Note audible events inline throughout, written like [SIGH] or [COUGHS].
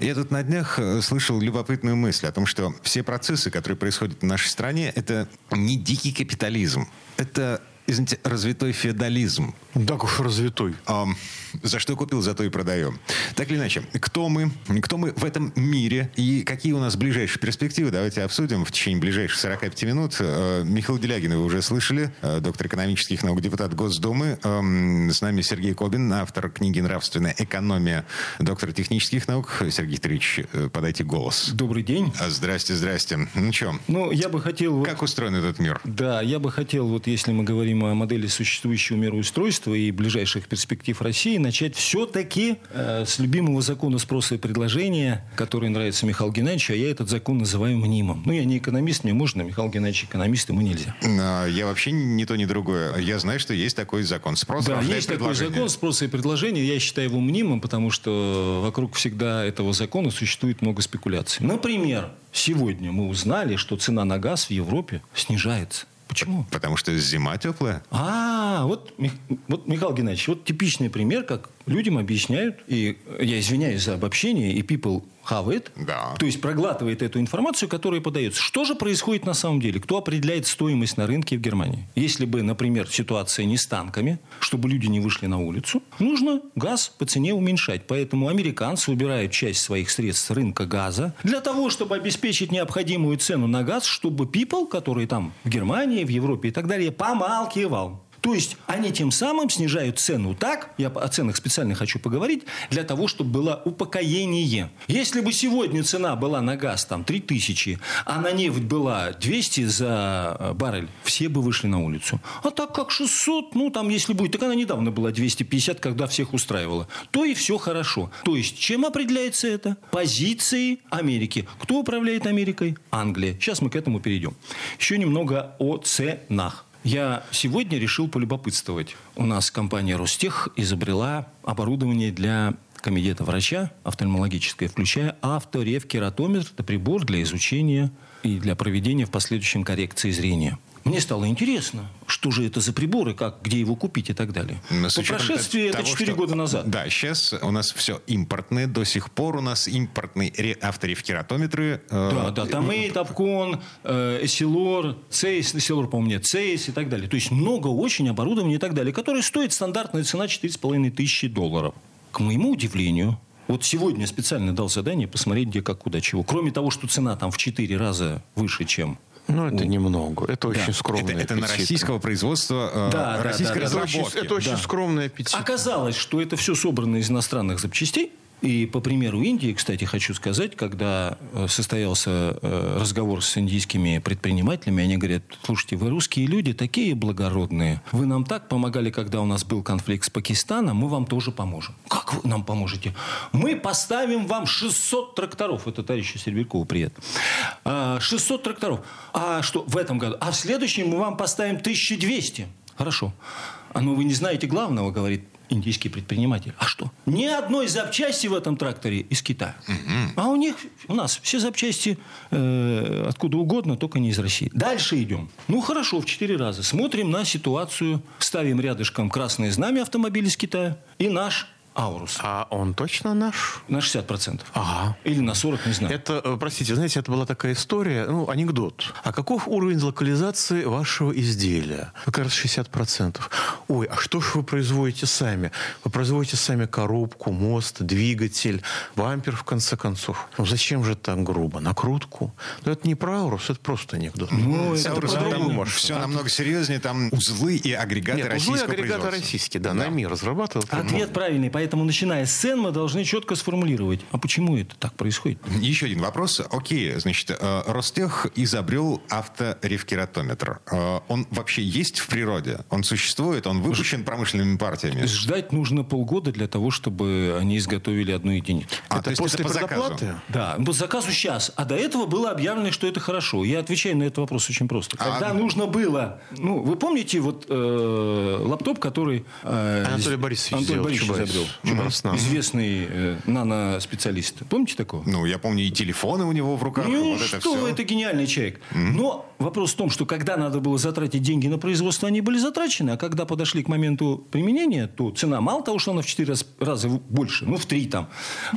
Я тут на днях э, слышал любопытную мысль о том, что все процессы, которые происходят в нашей стране, это не дикий капитализм. Это извините, развитой феодализм. Так уж развитой. А, за что купил, зато и продаем. Так или иначе, кто мы, кто мы в этом мире и какие у нас ближайшие перспективы, давайте обсудим в течение ближайших 45 минут. Э, Михаил Делягин, вы уже слышали, э, доктор экономических наук, депутат Госдумы. Эм, с нами Сергей Кобин, автор книги «Нравственная экономия», доктор технических наук. Сергей Викторович, э, подайте голос. Добрый день. А, Здрасте, здрасте. Ну что, Ну, я бы хотел... как устроен этот мир? Да, я бы хотел, вот если мы говорим о модели существующего мироустройства и ближайших перспектив России, начать все-таки э, с любимого закона спроса и предложения, который нравится Михаилу Геннадьевичу, а я этот закон называю мнимым. Ну, я не экономист, мне можно, Михаил Геннадьевич экономист, ему нельзя. А, Я вообще ни то, ни другое. Я знаю, что есть такой закон. Спрос Да, есть такой закон спроса и предложения. Я считаю его мнимым, потому что вокруг всегда этого закона существует много спекуляций. Например, сегодня мы узнали, что цена на газ в Европе снижается. Почему? Потому что зима теплая. А, вот, вот, Михаил Геннадьевич, вот типичный пример, как людям объясняют, и я извиняюсь за обобщение, и people have it, Да. то есть проглатывает эту информацию, которая подается. Что же происходит на самом деле? Кто определяет стоимость на рынке в Германии? Если бы, например, ситуация не с танками, чтобы люди не вышли на улицу, нужно газ по цене уменьшать. Поэтому американцы убирают часть своих средств с рынка газа для того, чтобы обеспечить необходимую цену на газ, чтобы people, которые там в Германии, в Европе и так далее, помалкивал. То есть они тем самым снижают цену так, я о ценах специально хочу поговорить, для того, чтобы было упокоение. Если бы сегодня цена была на газ там 3000, а на нефть была 200 за э, баррель, все бы вышли на улицу. А так как 600, ну там если будет, так она недавно была 250, когда всех устраивала, то и все хорошо. То есть чем определяется это? Позиции Америки. Кто управляет Америкой? Англия. Сейчас мы к этому перейдем. Еще немного о ценах. Я сегодня решил полюбопытствовать. У нас компания Ростех изобрела оборудование для комитета врача офтальмологическое, включая авторевкератометр. Это прибор для изучения и для проведения в последующем коррекции зрения. Мне стало интересно, что же это за прибор и как, где его купить и так далее. С По прошествии, это того, 4 что- года назад. Да, сейчас у нас все импортное. До сих пор у нас импортные ре- авторефкератометры. э, Да, да, там и Топкон, э, Эсилор, Цейс, Эсилор, по-моему, нет, Цейс и так далее. То есть много очень оборудования и так далее, которое стоит стандартная цена 4,5 тысячи долларов. К моему удивлению, вот сегодня специально дал задание посмотреть, где, как, куда, чего. Кроме того, что цена там в 4 раза выше, чем... Ну, это немного. Это Да. очень Это, скромный это на аппетит. российского производства, э, Да, российской да, да. Это очень, разработки. это очень Да. скромный аппетит. Оказалось, что это все собрано из иностранных запчастей. И по примеру Индии, кстати, хочу сказать, когда э, состоялся э, разговор с индийскими предпринимателями, они говорят, слушайте, вы русские люди такие благородные. Вы нам так помогали, когда у нас был конфликт с Пакистаном, мы вам тоже поможем. Как вы нам поможете? Мы поставим вам 600 тракторов. Это товарищу Серебрякову привет. А, 600 тракторов. А что в этом году? А в следующем мы вам поставим 1200. Хорошо. А ну вы не знаете главного, говорит индийский предприниматель. А что? Ни одной запчасти в этом тракторе из Китая. А у них, у нас все запчасти э, откуда угодно, только не из России. Дальше идем. Ну, хорошо, в четыре раза. Смотрим на ситуацию, ставим рядышком красное знамя автомобиля из Китая и наш Аурус. А он точно наш? На 60%. Ага. Или на 40, не знаю. Это, э, простите, знаете, это была такая история, ну, анекдот. А каков уровень локализации вашего изделия? Как раз 60%. Ой, а что ж вы производите сами? Вы производите сами коробку, мост, двигатель, бампер, в конце концов. Ну, зачем же так грубо? Накрутку? Ну, это не про Аурус, это просто анекдот. Ну, это по-другому. там все намного серьезнее. Там узлы и агрегаты Нет, узлы российского агрегаты российские, да, на мир разрабатывал. Ответ правильный. Поэтому, начиная с цен, мы должны четко сформулировать, а почему это так происходит. Еще один вопрос. Окей, значит, э, Ростех изобрел авторефкератометр. Э, он вообще есть в природе? Он существует? Он выпущен промышленными партиями? Ждать нужно полгода для того, чтобы они изготовили одну единицу. А, это то есть после это по заказу? предоплаты? Да, по заказу сейчас. А до этого было объявлено, что это хорошо. Я отвечаю на этот вопрос очень просто. А- Когда нужно было... Ну, вы помните вот э, лаптоп, который... э, Анатолий Борисович Анатолий сделал, Борисович изобрел. Чубайс, да. Известный э, нано-специалист. Помните такого? Ну, я помню, и телефоны у него в руках, Ну, вот это что все. вы, это гениальный человек. Но вопрос в том, что когда надо было затратить деньги на производство, они были затрачены, а когда подошли к моменту применения, то цена мало того, что она в 4 раз, раза больше, ну, в 3 там.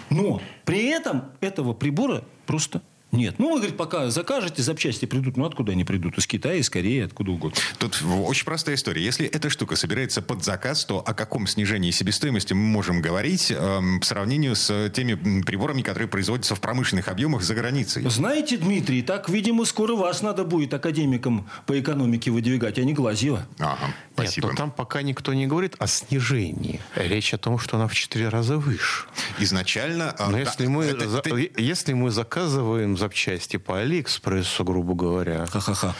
Но при этом этого прибора просто нет. Ну, вы, говорит, пока закажете, запчасти придут. Ну, откуда они придут? Из Китая, из Кореи, откуда угодно. Тут очень простая история. Если эта штука собирается под заказ, то о каком снижении себестоимости мы можем говорить эм, по сравнению с теми приборами, которые производятся в промышленных объемах за границей? Знаете, Дмитрий, так, видимо, скоро вас надо будет академиком по экономике выдвигать, а не Глазьева. Ага, спасибо. Нет, но там пока никто не говорит о снижении. Речь о том, что она в 4 раза выше. Изначально... э, Но да, если мы, это- за- это- если мы заказываем запчасти по Алиэкспрессу, грубо говоря, Ха-ха-ха.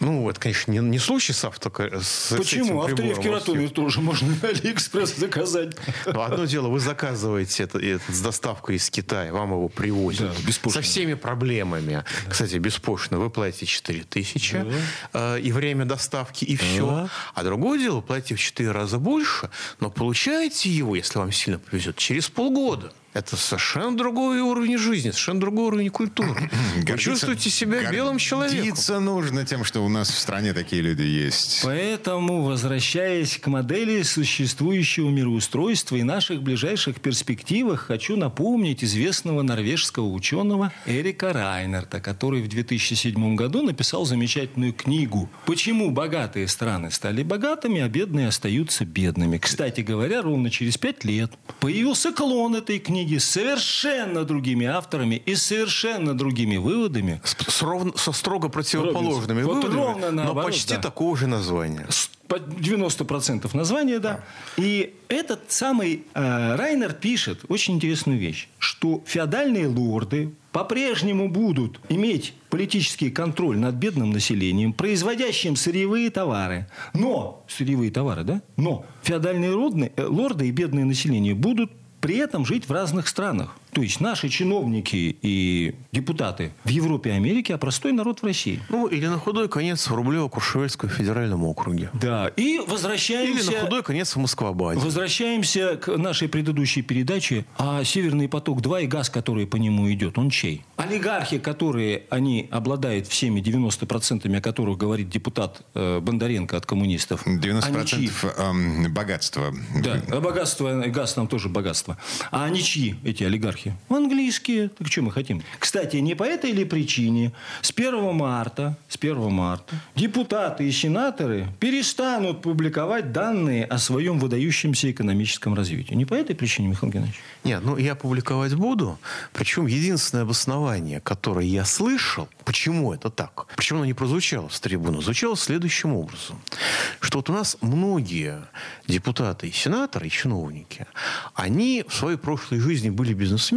ну, это, конечно, не, не случай с авто... с Почему? этим прибором. Авторефкератометр тоже можно на Алиэкспресс заказать. Ну, Одно дело, вы заказываете это, это с доставкой из Китая, вам его привозят. Да, беспошлино. Со всеми проблемами. Кстати, беспошлино. Вы платите 4 тысячи э, и время доставки, и все. А другое дело, платите в 4 раза больше, но получаете его, если вам сильно повезет, через полгода. Это совершенно другой уровень жизни, совершенно другой уровень культуры. [CLEARS THROAT] Вы чувствуете себя белым человеком. Гордиться нужно тем, что у нас в стране такие люди есть. Поэтому, возвращаясь к модели существующего мироустройства и наших ближайших перспективах, хочу напомнить известного норвежского ученого Эрика Райнерта, который в 2007 году написал замечательную книгу «Почему богатые страны стали богатыми, а бедные остаются бедными». Кстати говоря, ровно через пять лет появился клон этой книги с совершенно другими авторами и совершенно другими выводами, С, с ровно- со строго противоположными Вот выводами, ровно но наоборот, почти да. такого же названия. с- по 90% названия, да. И этот самый э, Райнер пишет очень интересную вещь, что феодальные лорды по-прежнему будут иметь политический контроль над бедным населением, производящим сырьевые товары. Но, сырьевые товары, да? Но феодальные родны- э, лорды и бедное население будут при этом жить в разных странах. То есть наши чиновники и депутаты в Европе и Америке, а простой народ в России. Ну, или на худой конец в Рублево-Куршевельском федеральном округе. Да. И Или возвращаемся... на худой конец в Москва-Баде. Возвращаемся к нашей предыдущей передаче. А «Северный поток-2» и газ, который по нему идет, он чей? Олигархи, которые они обладают всеми 90%, о которых говорит депутат э, Бондаренко от коммунистов. они чьи? 90% эм, богатства. Да, богатство, газ нам тоже богатство. А они чьи, эти олигархи? Английские. Так что мы хотим? Кстати, не по этой ли причине с 1 марта, с 1 марта депутаты и сенаторы перестанут публиковать данные о своем выдающемся экономическом развитии? Не по этой причине, Михаил Геннадьевич? Нет, ну я публиковать буду. Причем единственное обоснование, которое я слышал, почему это так, причем оно не прозвучало с трибуны, звучало следующим образом. Что вот у нас многие депутаты и сенаторы, и чиновники, они в своей прошлой жизни были бизнесменами,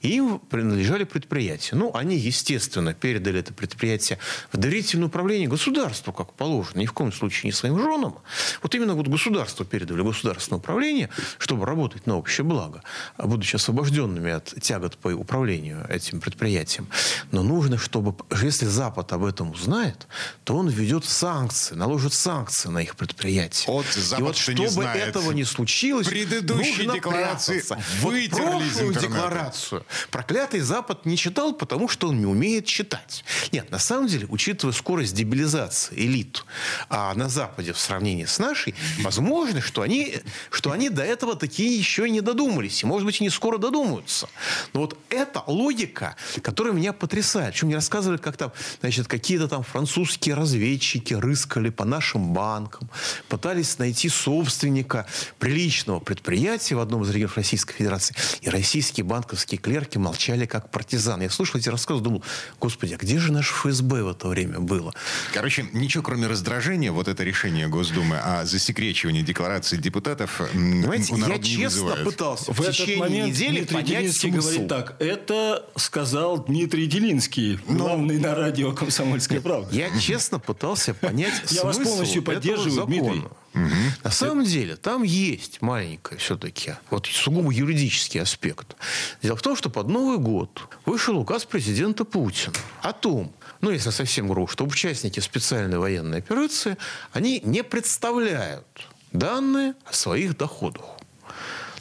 и им принадлежали предприятия. Ну, они, естественно, передали это предприятие в доверительное управление государству, как положено, ни в коем случае не своим женам. Вот именно вот государству передали государственное управление, чтобы работать на общее благо, будучи освобожденными от тягот по управлению этим предприятием. Но нужно, чтобы, если Запад об этом узнает, то он введет санкции, наложит санкции на их предприятия. Вот И Запад-то вот не чтобы знает. этого не случилось, Предыдущие нужно декларации прятаться. вытерли вот прошлую. Декларацию проклятый Запад не читал, потому что он не умеет читать. Нет, на самом деле, учитывая скорость дебилизации элит а на Западе в сравнении с нашей, возможно, что они, что они до этого такие еще не додумались. И, может быть, и не скоро додумаются. Но вот эта логика, которая меня потрясает. Чем мне рассказывали, как там, значит, какие-то там французские разведчики рыскали по нашим банкам, пытались найти собственника приличного предприятия в одном из регионов Российской Федерации. И российские полицейские, банковские клерки молчали как партизаны. Я слушал эти рассказы, думал, господи, а где же наш ФСБ в это время было? Короче, ничего кроме раздражения, вот это решение Госдумы о засекречивании декларации депутатов Понимаете, я честно вызывает. пытался В в этот течение момент недели Дмитрий понять Делинский смысл. говорит так. Это сказал Дмитрий Делинский, главный на радио «Комсомольская правда». Я честно пытался понять Я вас смысл полностью поддерживаю, закона. Дмитрий. На самом деле, там есть маленькая все-таки, вот сугубо юридический аспект. Дело в том, что под Новый год вышел указ президента Путина о том, ну, если совсем грубо, что участники специальной военной операции, они не представляют данные о своих доходах.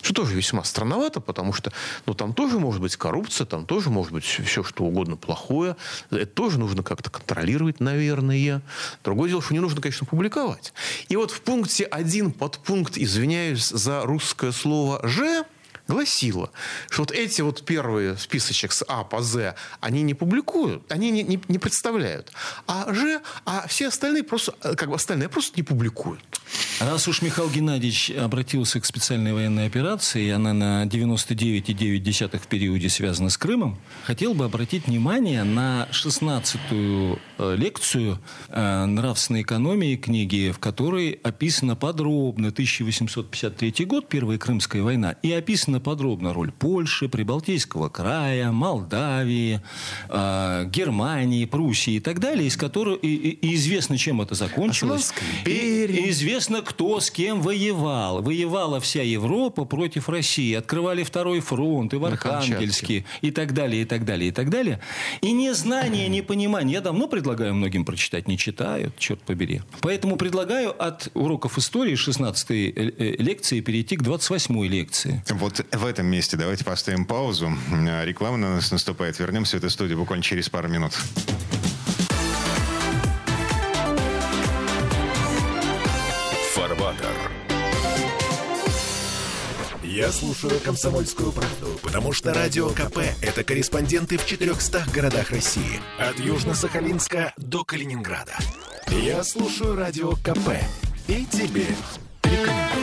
Что тоже весьма странновато, потому что ну, там тоже может быть коррупция, там тоже может быть все, что угодно плохое. Это тоже нужно как-то контролировать, наверное. Другое дело, что не нужно, конечно, публиковать. И вот в пункте 1 подпункт, извиняюсь за русское слово «ж», гласило, что вот эти вот первые списочек с А по З, они не публикуют, они не, не, не представляют. А Ж, а все остальные просто, э, как бы остальные просто не публикуют. Раз уж Михаил Геннадьевич обратился к специальной военной операции, и она на 99,9 в периоде связана с Крымом, хотел бы обратить внимание на 16-ю э, лекцию э, нравственной экономии книги, в которой описано подробно 1853 год, Первая Крымская война, и описана подробно роль Польши, Прибалтийского края, Молдавии, э, Германии, Пруссии и так далее, из которой и, и- известно, чем это закончилось. И- и известно, кто с кем воевал. Воевала вся Европа против России. Открывали второй фронт и в Архангельске. И так далее, и так далее, и так далее. И незнание, непонимание. Я давно предлагаю многим прочитать. Не читают, черт побери. Поэтому предлагаю от уроков истории 16 лекции перейти к 28 лекции. Вот в этом месте давайте поставим паузу. А, Реклама на нас наступает. Вернемся в эту студию буквально через пару минут. Фарватер. Я слушаю «Комсомольскую правду», потому что «Радио КП» — это корреспонденты в 400 городах России. От Южно-Сахалинска до Калининграда. Я слушаю «Радио КП» и тебе рекомендую.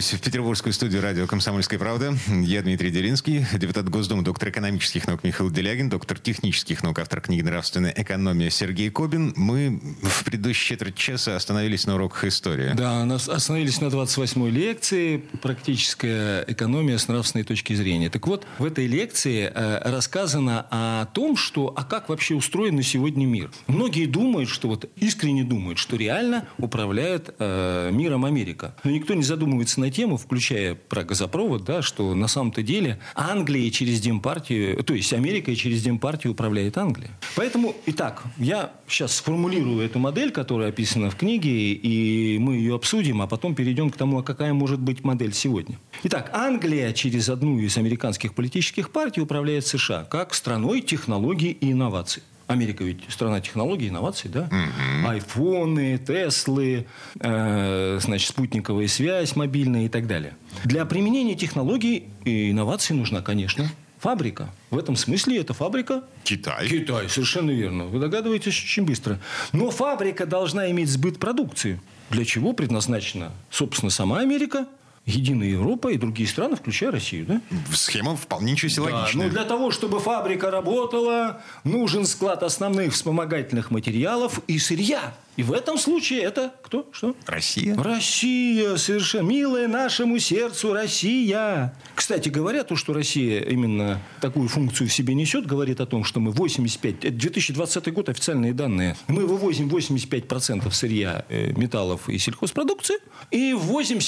Вернулись в петербургскую студию радио «Комсомольская правда». Я Дмитрий Делинский, депутат Госдумы, доктор экономических наук Михаил Делягин, доктор технических наук, автор книги «Нравственная экономия» Сергей Кобин. Мы в предыдущей четверть часа остановились на уроках истории. Да, нас остановились на 28-й лекции «Практическая экономия с нравственной точки зрения». Так вот, в этой лекции э, рассказано о том, что, а как вообще устроен на сегодня мир. Многие думают, что вот искренне думают, что реально управляет э, миром Америка. Но никто не задумывается на тему, включая про газопровод, да, что на самом-то деле Англия через Демпартию, то есть Америка через Демпартию управляет Англией. Поэтому, итак, я сейчас сформулирую эту модель, которая описана в книге, и мы ее обсудим, а потом перейдем к тому, а какая может быть модель сегодня. Итак, Англия через одну из американских политических партий управляет США как страной технологий и инноваций. Америка ведь страна технологий, инноваций, да? Айфоны, Теслы, э, значит, спутниковая связь мобильная и так далее. Для применения технологий и инноваций нужна, конечно, фабрика. В этом смысле это фабрика Китай. Китай, совершенно верно. Вы догадываетесь очень быстро. Но фабрика должна иметь сбыт продукции. Для чего предназначена, собственно, сама Америка, Единая Европа и другие страны, включая Россию, да? Схема вполне ничего себе Да, логичная. но для того, чтобы фабрика работала, нужен склад основных вспомогательных материалов и сырья. И в этом случае это кто? Что? Россия? Россия, совершенно милая нашему сердцу Россия. Кстати говоря, то, что Россия именно такую функцию в себе несет, говорит о том, что мы 85, это 2020 год, официальные данные, мы вывозим 85% сырья, э, металлов и сельхозпродукции, и ввозим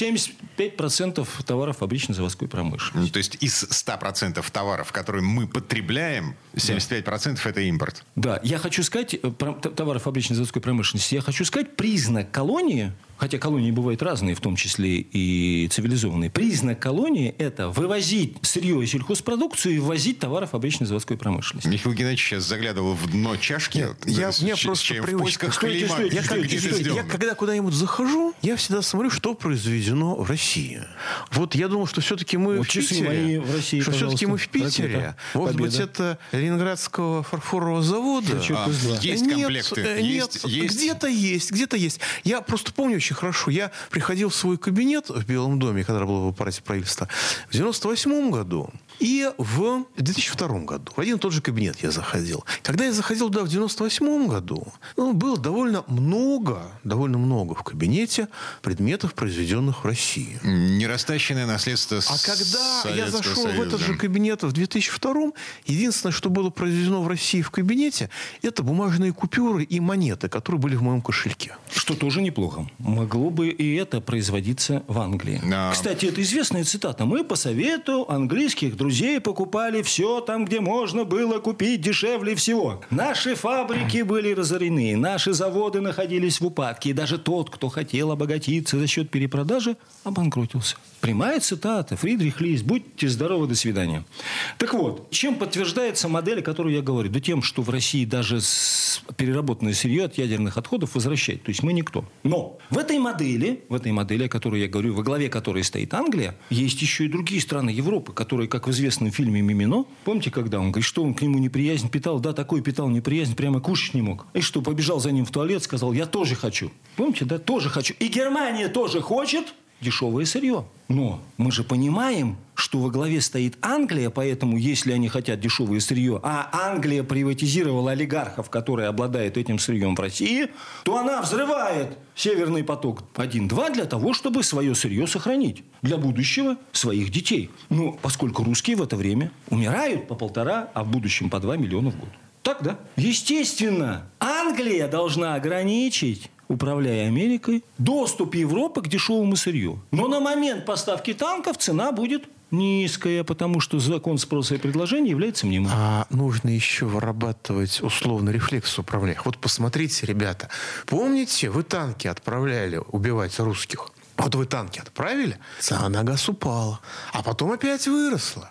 75% товаров фабрично-заводской промышленности. Ну, То есть из 100% товаров, которые мы потребляем, 75% это импорт. Да, я хочу сказать, э, про- т- товары фабрично-заводской промышленности, я хочу сказать, признак колонии хотя колонии бывают разные, в том числе и цивилизованные, признак колонии – это вывозить сырье и сельхозпродукцию и ввозить товары фабричной заводской промышленности. Михаил Геннадьевич сейчас заглядывал в дно чашки. Нет, я, с, мне с, просто чем в привычка. поисках Стойте, клейма, стойте, Я, как- это я- я когда куда-нибудь захожу, я всегда смотрю, что произведено в России. Вот я думал, что все-таки мы Вот в Питере. мои в России, что все-таки мы в. Питере. Ракета. Может быть, Победа. это Ленинградского фарфорового завода. А, есть Нет, комплекты? э, Есть- нет, есть? где-то есть, где-то есть. Я просто помню очень хорошо. Я приходил в свой кабинет в Белом доме, когда был в аппарате правительства, в 98 году и в 2002 году. В один и тот же кабинет я заходил. Когда я заходил туда в 98 году, ну, было довольно много, довольно много в кабинете предметов, произведенных в России. Нерастащенное наследство А когда я Советского зашел в Союза. этот же кабинет в 2002 единственное, что было произведено в России в кабинете, это бумажные купюры и монеты, которые были в моем кошельке. Что тоже неплохо. Могло бы и это производиться в Англии. Да. Кстати, это известная цитата. Мы по совету английских друзей покупали все там, где можно было купить дешевле всего. Наши фабрики были разорены, наши заводы находились в упадке. И даже тот, кто хотел обогатиться за счет перепродажи, обанкротился. Прямая цитата. Фридрих Лист. Будьте здоровы, до свидания. Так вот, чем подтверждается модель, о которой я говорю? Да тем, что в России даже переработанное сырье от ядерных отходов возвращают. То есть мы никто. Но в этой модели, в этой модели, о которой я говорю, во главе которой стоит Англия, есть еще и другие страны Европы, которые, как в известном фильме «Мимино», помните, когда он говорит, что он к нему неприязнь питал? Да, такой питал неприязнь, прямо кушать не мог. И что, побежал за ним в туалет, сказал, я тоже хочу. Помните, да, тоже хочу. И Германия тоже хочет дешевое сырье. Но мы же понимаем, что во главе стоит Англия, поэтому если они хотят дешевое сырье, а Англия приватизировала олигархов, которые обладают этим сырьем в России, то она взрывает Северный поток 1-2 для того, чтобы свое сырье сохранить для будущего своих детей. Ну, поскольку русские в это время умирают по полтора, а в будущем по 2 миллиона в год. Так, да? Естественно, Англия должна ограничить управляя Америкой, доступ Европы к дешевому сырью. Но на момент поставки танков цена будет низкая, потому что закон спроса и предложения является мнимым. А нужно еще вырабатывать условный рефлекс управления. Вот посмотрите, ребята, помните, вы танки отправляли убивать русских? Вот вы танки отправили, цена на газ упала, а потом опять выросла.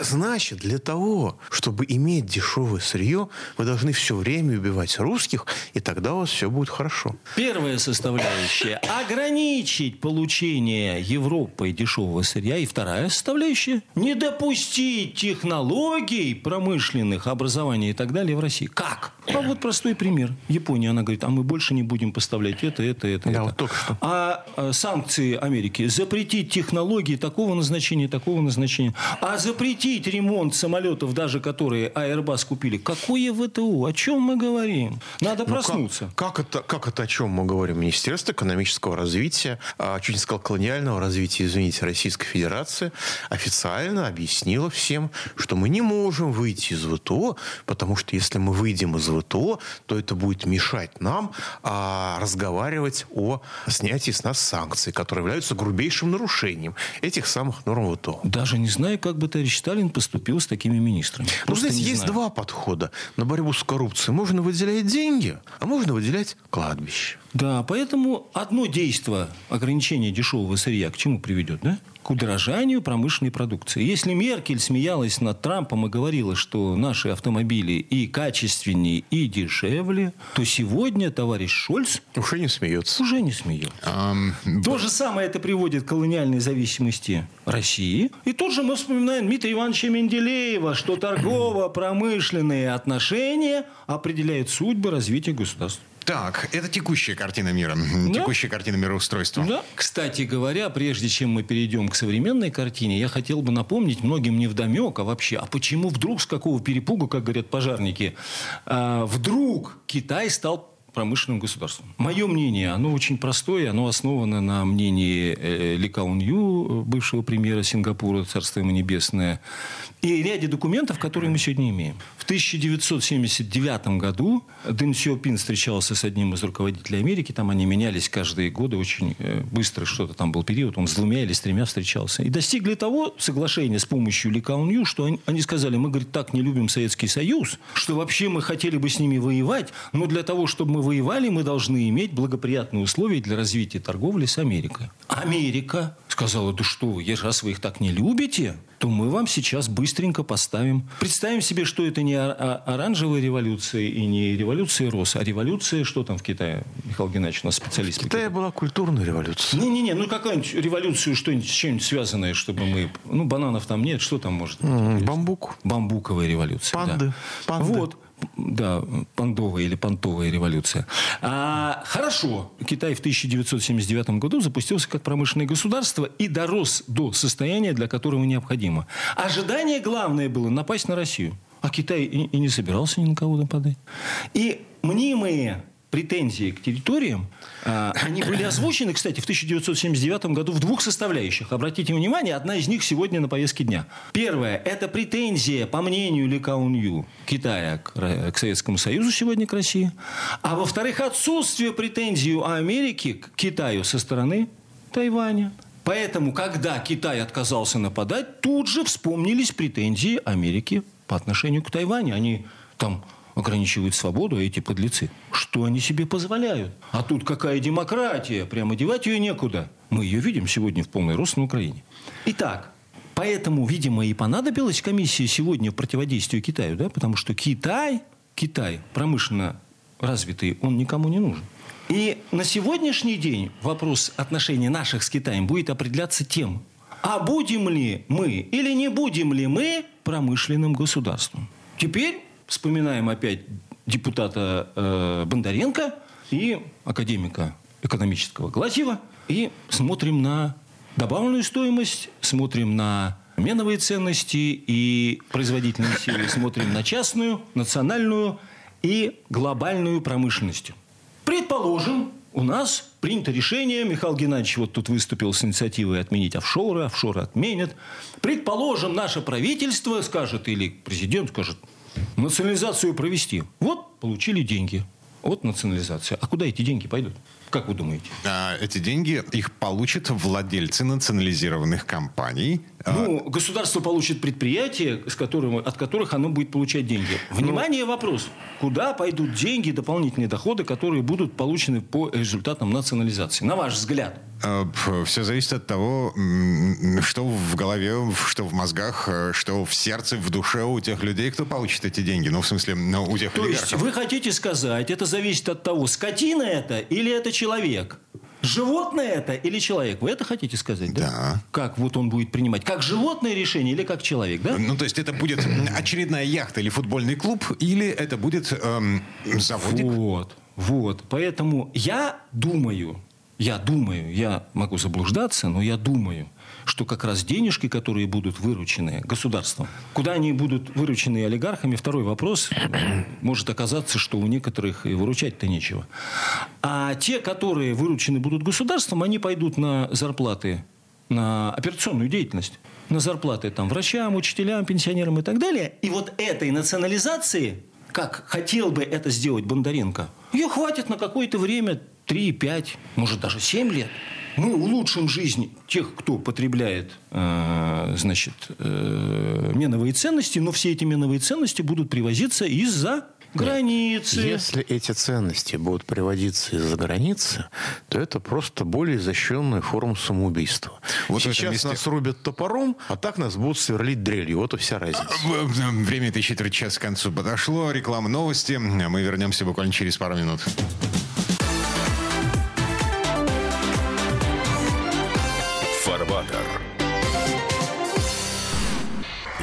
Значит, для того, чтобы иметь дешевое сырье, вы должны все время убивать русских, и тогда у вас все будет хорошо. Первая составляющая – ограничить получение Европой дешевого сырья. И вторая составляющая – не допустить технологий промышленных, образования и так далее в России. Как? А вот простой пример. Япония, она говорит, а мы больше не будем поставлять это, это, это, Да, это. вот только что. А э, санкции Америки запретить технологии такого назначения, такого назначения. А запретить ремонт самолетов, даже которые Airbus купили. Какое ВТО? О чем мы говорим? Надо Ну, проснуться. Как, как это, как это о чем мы говорим? Министерство экономического развития, а, чуть не сказал колониального развития, извините, Российской Федерации официально объяснило всем, что мы не можем выйти из ВТО, потому что если мы выйдем из ВТО, то это будет мешать нам а, разговаривать о снятии с нас санкций, которые являются грубейшим нарушением этих самых норм ВТО. Даже не знаю, как бы товарищ Сталин поступил с такими министрами. Ну, Просто знаете, есть знаю. два подхода на борьбу с коррупцией. Можно выделять деньги, а можно выделять кладбище. Да, поэтому одно действие ограничения дешевого сырья к чему приведет, да? К удорожанию промышленной продукции. Если Меркель смеялась над Трампом и говорила, что наши автомобили и качественнее, и дешевле, то сегодня товарищ Шольц Уже не смеется. уже не смеется. Ам, То же самое это приводит к колониальной зависимости России. И тут же мы вспоминаем Дмитрия Ивановича Менделеева, что торгово-промышленные отношения определяют судьбы развития государства. Так, это текущая картина мира. Текущая картина мироустройства. Да. Кстати говоря, прежде чем мы перейдем к современной картине, я хотел бы напомнить многим не вдомек, а вообще, а почему вдруг, с какого перепугу, как говорят пожарники, а, вдруг Китай стал промышленным государством. Мое мнение, оно очень простое, оно основано на мнении э, Ли Каун Ю, бывшего премьера Сингапура, царство ему небесное, и ряде документов, которые мы сегодня имеем. В 1979 году Дэн Сиопин встречался с одним из руководителей Америки, там они менялись каждые годы очень э, быстро, что-то там был период, он с двумя или с тремя встречался. И достигли того соглашения с помощью Ли Каун что они, они сказали, мы, говорит, так не любим Советский Союз, что вообще мы хотели бы с ними воевать, но для того, чтобы мы воевали, мы должны иметь благоприятные условия для развития торговли с Америкой. Америка сказала, да что вы, раз вы их так не любите, то мы вам сейчас быстренько поставим. Представим себе, что это не оранжевая революция и не революция роз, а революция, что там в Китае, Михаил Геннадьевич, у нас специалист. В Китае была культурная революция. Не-не-не, ну какая-нибудь революцию, что-нибудь с чем-нибудь связанное, чтобы мы... Ну, бананов там нет, что там может быть? Бамбук. Бамбуковая революция. Панды. Да. Панды. Вот да, пандовая или понтовая революция. А, хорошо, Китай в 1979 году запустился как промышленное государство и дорос до состояния, для которого необходимо. Ожидание главное было напасть на Россию. А Китай и, и не собирался ни на кого нападать. И мнимые претензии к территориям, а, они были озвучены, кстати, в 1979 году в двух составляющих. Обратите внимание, одна из них сегодня на повестке дня. Первое – это претензия, по мнению Ли Каунью, Китая к, к Советскому Союзу сегодня к России. А во-вторых, отсутствие претензий Америки к Китаю со стороны Тайваня. Поэтому, когда Китай отказался нападать, тут же вспомнились претензии Америки по отношению к Тайваню. Они там ограничивают свободу, а эти подлецы. Что они себе позволяют? А тут какая демократия? Прямо девать ее некуда. Мы ее видим сегодня в полный рост на Украине. Итак, поэтому, видимо, и понадобилась комиссия сегодня в противодействии Китаю, да? потому что Китай, Китай промышленно развитый, он никому не нужен. И на сегодняшний день вопрос отношений наших с Китаем будет определяться тем, а будем ли мы или не будем ли мы промышленным государством. Теперь вспоминаем опять депутата э, Бондаренко и академика экономического Глазьева и смотрим на добавленную стоимость, смотрим на меновые ценности и производительные силы, [COUGHS] смотрим на частную, национальную и глобальную промышленность. Предположим, у нас принято решение, Михаил Геннадьевич вот тут выступил с инициативой отменить офшоры, офшоры отменят. Предположим, наше правительство скажет, или президент скажет, национализацию провести. Вот, получили деньги от национализации. А куда эти деньги пойдут? Как вы думаете? А, эти деньги их получат владельцы национализированных компаний. А ну, государство получит предприятия, с которым, от которых оно будет получать деньги. Внимание, ну, вопрос. Куда пойдут деньги, дополнительные доходы, которые будут получены по результатам национализации? На ваш взгляд. А, Все зависит от того, что в голове, что в мозгах, э, что в сердце, в душе у тех людей, кто получит эти деньги. Ну, в смысле, ну, у тех То олигархов. есть вы хотите сказать, это зависит от того, скотина это или это человек? Животное это или человек? Вы это хотите сказать, да? Да. Как вот он будет принимать? Как животное решение или как человек, да? Ну, то есть это будет очередная яхта или футбольный клуб, или это будет эм, заводик? Вот, вот. Поэтому я думаю, я думаю, я могу заблуждаться, но я думаю, что как раз денежки, которые будут выручены государством, куда они будут выручены олигархами, второй вопрос, может оказаться, что у некоторых и выручать-то нечего. А те, которые выручены будут государством, они пойдут на зарплаты, на операционную деятельность, на зарплаты там, врачам, учителям, пенсионерам и так далее. И вот этой национализации, как хотел бы это сделать Бондаренко, ее хватит на какое-то время 3, 5, может даже 7 лет. Мы улучшим жизнь тех, кто потребляет э, значит, э, меновые ценности, но все эти меновые ценности будут привозиться из-за границы. Если эти ценности будут приводиться из-за границы, то это просто более изощренная форма самоубийства. Вот Сейчас месте... нас рубят топором, а так нас будут сверлить дрелью. Вот и вся разница. Время этой четверть часа к концу подошло. Реклама новости. Мы вернемся буквально через пару минут.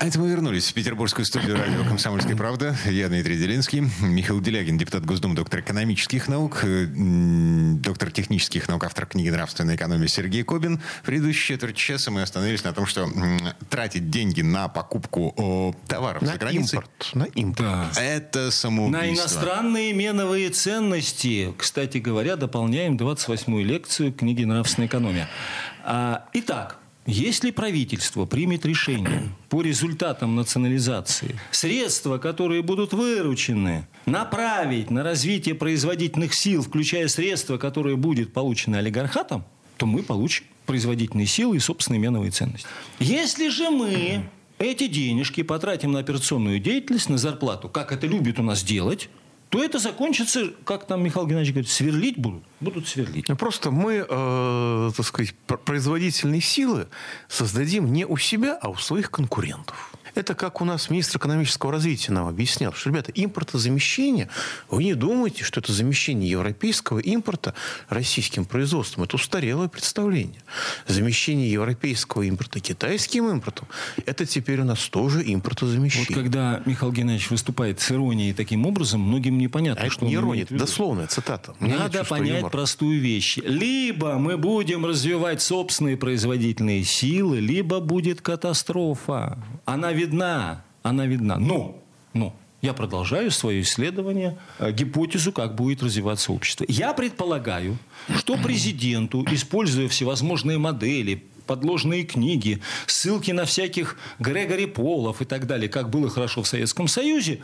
А это мы вернулись в петербургскую студию радио «Комсомольская правда». Я Дмитрий Делинский, Михаил Делягин, депутат Госдумы, доктор экономических наук, э, доктор технических наук, автор книги «Нравственная экономия» Сергей Кобин. В предыдущие четверть часа мы остановились на том, что тратить деньги на покупку товаров на за границей... Импорт. На импорт. Да. Это самоубийство. На иностранные меновые ценности. Кстати говоря, дополняем 28-ю лекцию книги «Нравственная экономия». А, итак, Если правительство примет решение [CLEARS THROAT] по результатам национализации, средства, которые будут выручены, направить на развитие производительных сил, включая средства, которые будут получены олигархатом, то мы получим производительные силы и собственные меновые ценности. Если же мы эти денежки потратим на операционную деятельность, на зарплату, как это любит у нас делать, то это закончится, как там Михаил Геннадьевич говорит, сверлить будут, будут сверлить. Просто мы, э, так сказать, производительные силы создадим не у себя, а у своих конкурентов. Это как у нас министр экономического развития нам объяснял, что, ребята, импортозамещение, вы не думаете, что это замещение европейского импорта российским производством. Это устарелое представление. Замещение европейского импорта китайским импортом, это теперь у нас тоже импортозамещение. Вот когда Михаил Геннадьевич выступает с иронией таким образом, многим непонятно, а что это не ирония, это дословная цитата. Надо понять юмор. простую вещь. Либо мы будем развивать собственные производительные силы, либо будет катастрофа. Она видна, она видна. Но, но, я продолжаю свое исследование, э, гипотезу, как будет развиваться общество. Я предполагаю, что президенту, используя всевозможные модели, подложные книги, ссылки на всяких Грегори Полов и так далее, как было хорошо в Советском Союзе,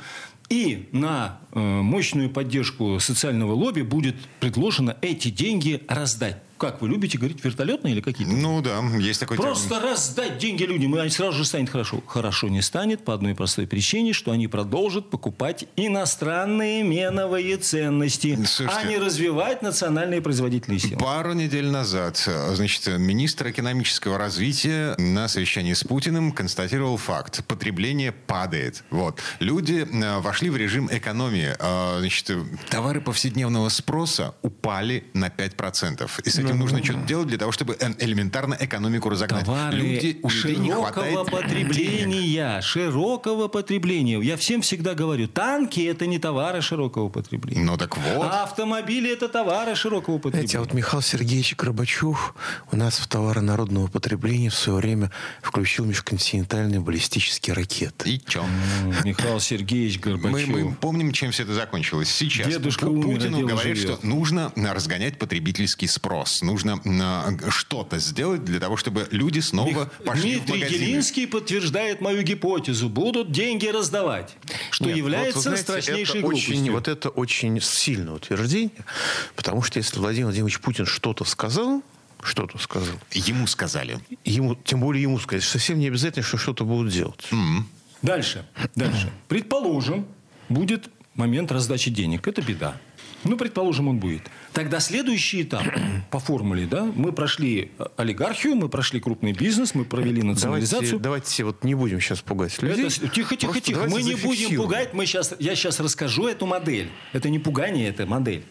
и на э, мощную поддержку социального лобби будет предложено эти деньги раздать как вы любите говорить, вертолетные или какие-то? Ну да, есть такой Просто термин. раздать деньги людям, и они сразу же станет хорошо. Хорошо не станет по одной простой причине, что они продолжат покупать иностранные меновые ценности, Слушайте, а не развивать национальные производительные силы. Пару недель назад, значит, министр экономического развития на совещании с Путиным констатировал факт. Потребление падает. Вот. Люди э, вошли в режим экономии. Э, значит, товары повседневного спроса упали на 5%. И с этим нужно что-то делать для того, чтобы элементарно экономику разогнать. Товары Люди, у людей не хватает потребления, широкого потребления. Я всем всегда говорю, танки – это не товары широкого потребления. Ну так вот. А автомобили – это товары широкого потребления. Знаете, а вот Михаил Сергеевич Горбачев у нас в товары народного потребления в свое время включил межконтинентальные баллистические ракеты. И чё? Михаил Сергеевич Горбачев. Мы, мы помним, чем все это закончилось. Сейчас Дедушка Путину умер, говорит, живет. что нужно разгонять потребительский спрос. Нужно э, что-то сделать для того, чтобы люди снова Мих... пошли Дмитрий в магазины. Делинский подтверждает мою гипотезу. Будут деньги раздавать, что Нет, является вот, знаете, страшнейшей это глупостью. Очень, вот это очень сильное утверждение, потому что если Владимир Владимирович Путин что-то сказал, что-то сказал. Ему сказали. Ему, тем более ему сказать. Совсем не обязательно, что что-то будут делать. Mm-hmm. Дальше. Дальше. Предположим, будет момент раздачи денег. Это беда. Ну, предположим, он будет. Тогда следующий этап [CLEARS THROAT] по формуле, да, мы прошли олигархию, мы прошли крупный бизнес, мы провели национализацию. Давайте, давайте вот не будем сейчас пугать людей. Это, тихо, тихо, тихо. Мы не будем пугать, мы сейчас, я сейчас расскажу эту модель. Это не пугание, это модель.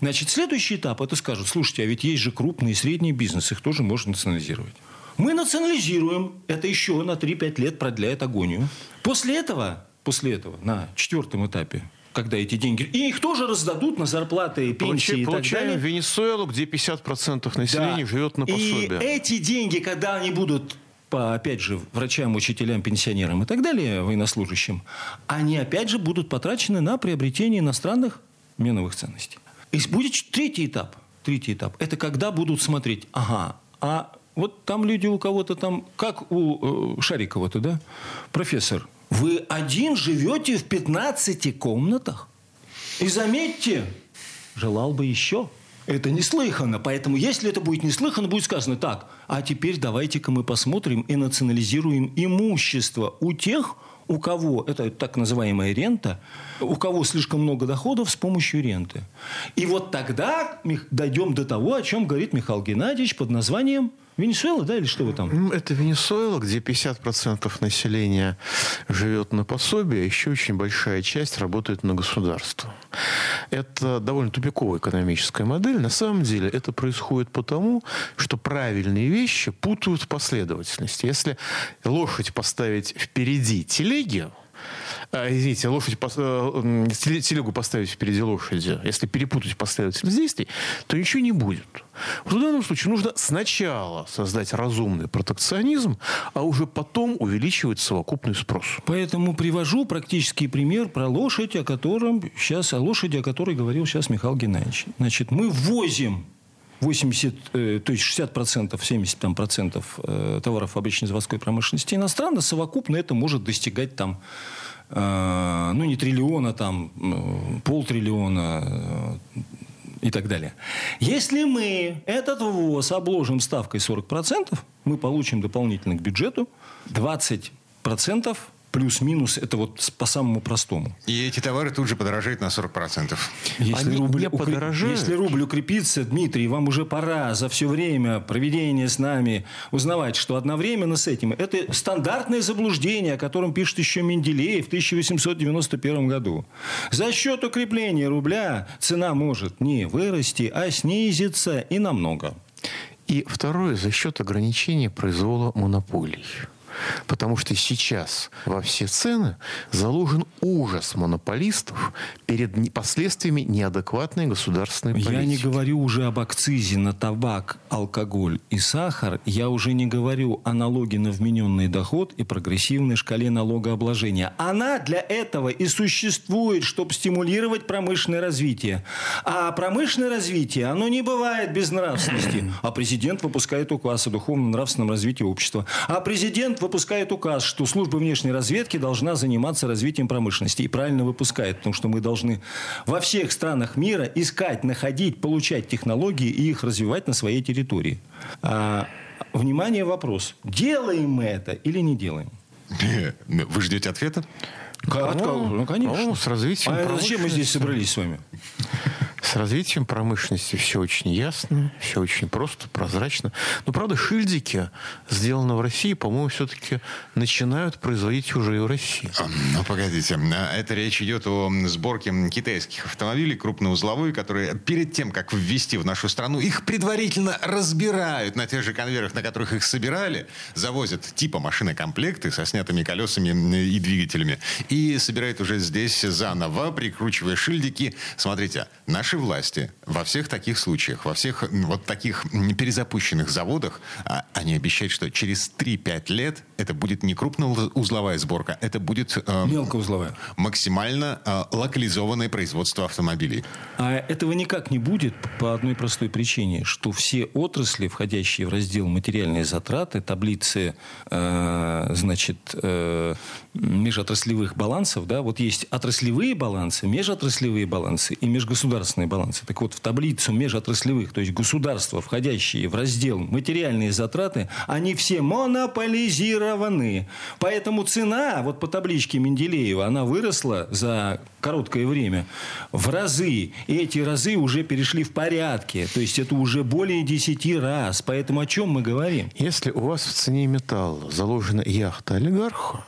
Значит, следующий этап, это скажут, слушайте, а ведь есть же крупный и средний бизнес, их тоже можно национализировать. Мы национализируем, это еще на 3-5 лет продляет агонию. После этого, после этого, на четвертом этапе, когда эти деньги... И их тоже раздадут на зарплаты, пенсии Получи, и так получаем далее. Венесуэлу, где 50% населения да. живет на пособие. И эти деньги, когда они будут по, опять же, врачам, учителям, пенсионерам и так далее, военнослужащим, они, опять же, будут потрачены на приобретение иностранных меновых ценностей. И будет третий этап. Третий этап. Это когда будут смотреть, ага, а вот там люди у кого-то там, как у э, Шарикова-то, да, профессор, вы один живете в 15 комнатах? И заметьте, желал бы еще. Это неслыханно. Поэтому, если это будет неслыханно, будет сказано так. А теперь давайте-ка мы посмотрим и национализируем имущество у тех, у кого, это так называемая рента, у кого слишком много доходов с помощью ренты. И вот тогда дойдем до того, о чем говорит Михаил Геннадьевич под названием Венесуэла, да, или что вы там? Это Венесуэла, где 50% населения живет на пособие, а еще очень большая часть работает на государство. Это довольно тупиковая экономическая модель. На самом деле это происходит потому, что правильные вещи путают в последовательности. Если лошадь поставить впереди телеги, а, извините, лошадь, э, телегу поставить впереди лошади, если перепутать последовательность действий, то ничего не будет. В данном случае нужно сначала создать разумный протекционизм, а уже потом увеличивать совокупный спрос. Поэтому привожу практический пример про лошадь, о котором сейчас, о лошади, о которой говорил сейчас Михаил Геннадьевич. Значит, мы ввозим 80, э, то есть 60%, 70 там, процентов э, товаров фабрично-заводской промышленности иностранно, совокупно это может достигать там, э, ну, не триллиона, там, полтриллиона и так далее. Если мы этот ввоз обложим ставкой 40%, мы получим дополнительно к бюджету 20% плюс-минус, это вот по самому простому. И эти товары тут же подорожают на 40%. Если Они рубль, не укреп- если рубль укрепится, Дмитрий, вам уже пора за все время проведения с нами узнавать, что одновременно с этим это стандартное заблуждение, о котором пишет еще Менделеев в 1891 году. За счет укрепления рубля цена может не вырасти, а снизиться и намного. И второе, за счет ограничения произвола монополий. Потому что сейчас во все цены заложен ужас монополистов перед последствиями неадекватной государственной политики. Я не говорю уже об акцизе на табак, алкоголь и сахар. Я уже не говорю о налоге на вмененный доход и прогрессивной шкале налогообложения. Она для этого и существует, чтобы стимулировать промышленное развитие. А промышленное развитие, оно не бывает без нравственности. А президент выпускает указ о духовно-нравственном развитии общества. А президент выпускает указ, что служба внешней разведки должна заниматься развитием промышленности. И правильно выпускает, потому что мы должны во всех странах мира искать, находить, получать технологии и их развивать на своей территории. А, внимание, вопрос. Делаем мы это или не делаем? Вы ждете ответа? От кого? Ну, конечно. Ну, с развитием а зачем мы здесь собрались с вами? С развитием промышленности все очень ясно, все очень просто, прозрачно. Но, правда, шильдики, сделанные в России, по-моему, все-таки начинают производить уже и в России. А, Ну, погодите. А, Это речь идет о сборке китайских автомобилей крупноузловые, которые перед тем, как ввести в нашу страну, их предварительно разбирают на тех же конвейерах, на которых их собирали, завозят типа машины-комплекты со снятыми колесами и двигателями и собирают уже здесь заново, прикручивая шильдики. Смотрите, наши власти во всех таких случаях, во всех вот таких перезапущенных заводах, а, они обещают, что через 3-5 лет это будет не крупноузловая сборка, это будет э, Мелкоузловая. максимально э, локализованное производство автомобилей. А этого никак не будет по одной простой причине, что все отрасли, входящие в раздел материальные затраты, таблицы, э, значит, э, межотраслевых балансов, да, вот есть отраслевые балансы, межотраслевые балансы и межгосударственные балансы. Так вот, в таблицу межотраслевых, то есть государства, входящие в раздел материальные затраты, они все монополизированы. Поэтому цена, вот по табличке Менделеева, она выросла за короткое время в разы. И эти разы уже перешли в порядке. То есть это уже более 10 раз. Поэтому о чем мы говорим? Если у вас в цене металла заложена яхта олигарха,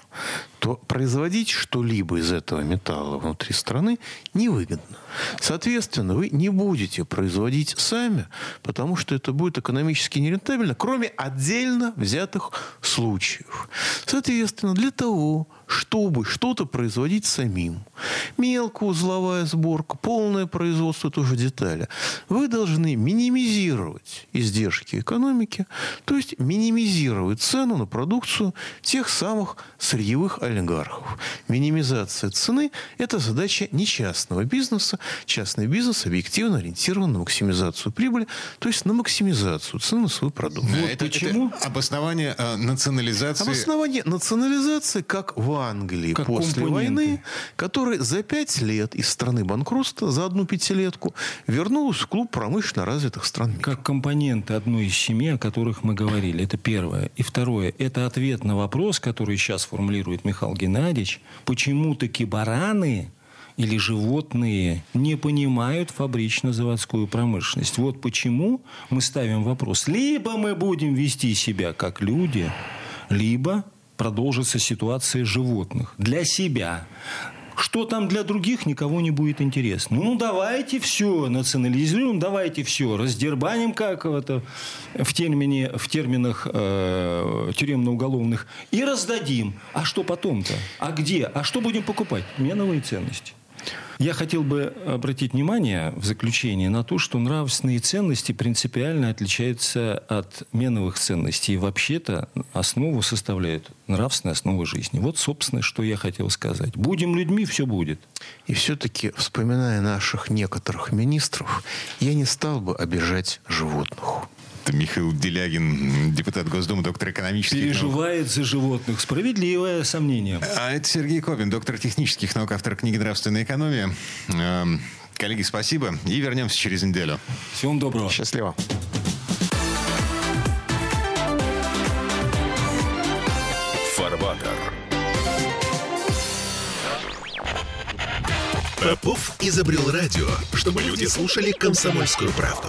то производить что-либо из этого металла внутри страны невыгодно. Соответственно, вы не будете производить сами, потому что это будет экономически нерентабельно, кроме отдельно взятых случаев. Соответственно, для того, чтобы что-то производить самим, мелкоузловая сборка, полное производство тоже детали, вы должны минимизировать издержки экономики, то есть минимизировать цену на продукцию тех самых сырьевых олигархов. Минимизация цены – это задача не частного бизнеса. Частный бизнес объективно ориентирован на максимизацию прибыли, то есть на максимизацию цены на свой продукт. Э, это, почему? это обоснование э, национализации. Обоснование национализации, как в Англии Как после компоненты. войны, которая за пять лет из страны банкротства, за одну пятилетку, вернулась в клуб промышленно развитых стран мира. Как компоненты одной из семи, о которых мы говорили. Это первое. И второе. Это ответ на вопрос, который сейчас формулирует Михаил Геннадьевич. Почему таки бараны или животные не понимают фабрично-заводскую промышленность. Вот почему мы ставим вопрос. Либо мы будем вести себя как люди, либо продолжится ситуация животных. Для себя. Что там для других, никого не будет интересно. Ну, давайте все национализируем, давайте все раздербаним, как это в, термине, в терминах э, тюремно-уголовных, и раздадим. А что потом-то? А где? А что будем покупать? Меновые ценности. Я хотел бы обратить внимание в заключение на то, что нравственные ценности принципиально отличаются от меновых ценностей. И вообще-то основу составляют нравственные основы жизни. Вот, собственно, что я хотел сказать. Будем людьми, все будет. И все-таки, вспоминая наших некоторых министров, я не стал бы обижать животных. Это Михаил Делягин, депутат Госдумы, доктор экономических наук. Переживает за животных. Справедливое сомнение. А это Сергей Кобин, доктор технических наук, автор книги «Нравственная экономия». Эм, Коллеги, спасибо. И вернемся через неделю. Всем доброго. Счастливо. Фарватер. Попов изобрел радио, чтобы люди слушали комсомольскую правду.